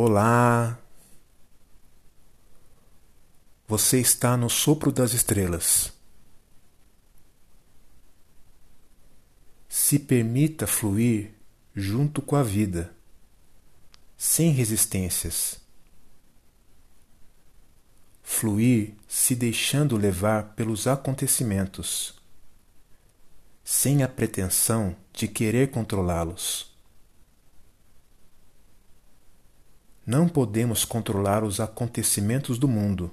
Olá! Você está no sopro das estrelas. Se permita fluir junto com a vida, sem resistências. Fluir se deixando levar pelos acontecimentos, sem a pretensão de querer controlá-los. Não podemos controlar os acontecimentos do mundo,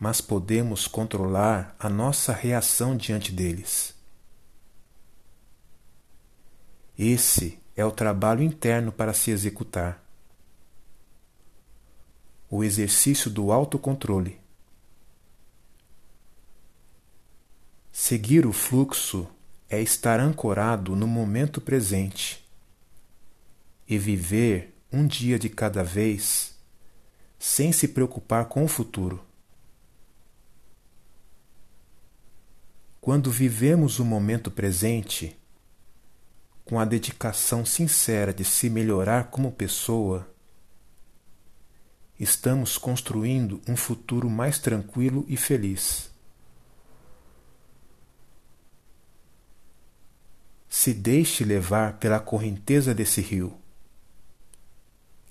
mas podemos controlar a nossa reação diante deles. Esse é o trabalho interno para se executar. O exercício do autocontrole. Seguir o fluxo é estar ancorado no momento presente e viver um dia de cada vez, sem se preocupar com o futuro. Quando vivemos o momento presente, com a dedicação sincera de se melhorar como pessoa, estamos construindo um futuro mais tranquilo e feliz. Se deixe levar pela correnteza desse rio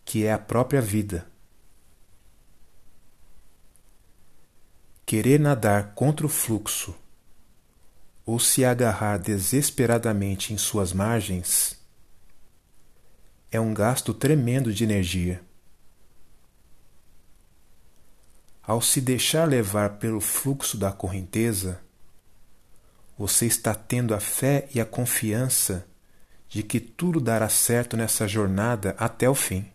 que é a própria vida. Querer nadar contra o fluxo ou se agarrar desesperadamente em suas margens é um gasto tremendo de energia. Ao se deixar levar pelo fluxo da correnteza, você está tendo a fé e a confiança de que tudo dará certo nessa jornada até o fim.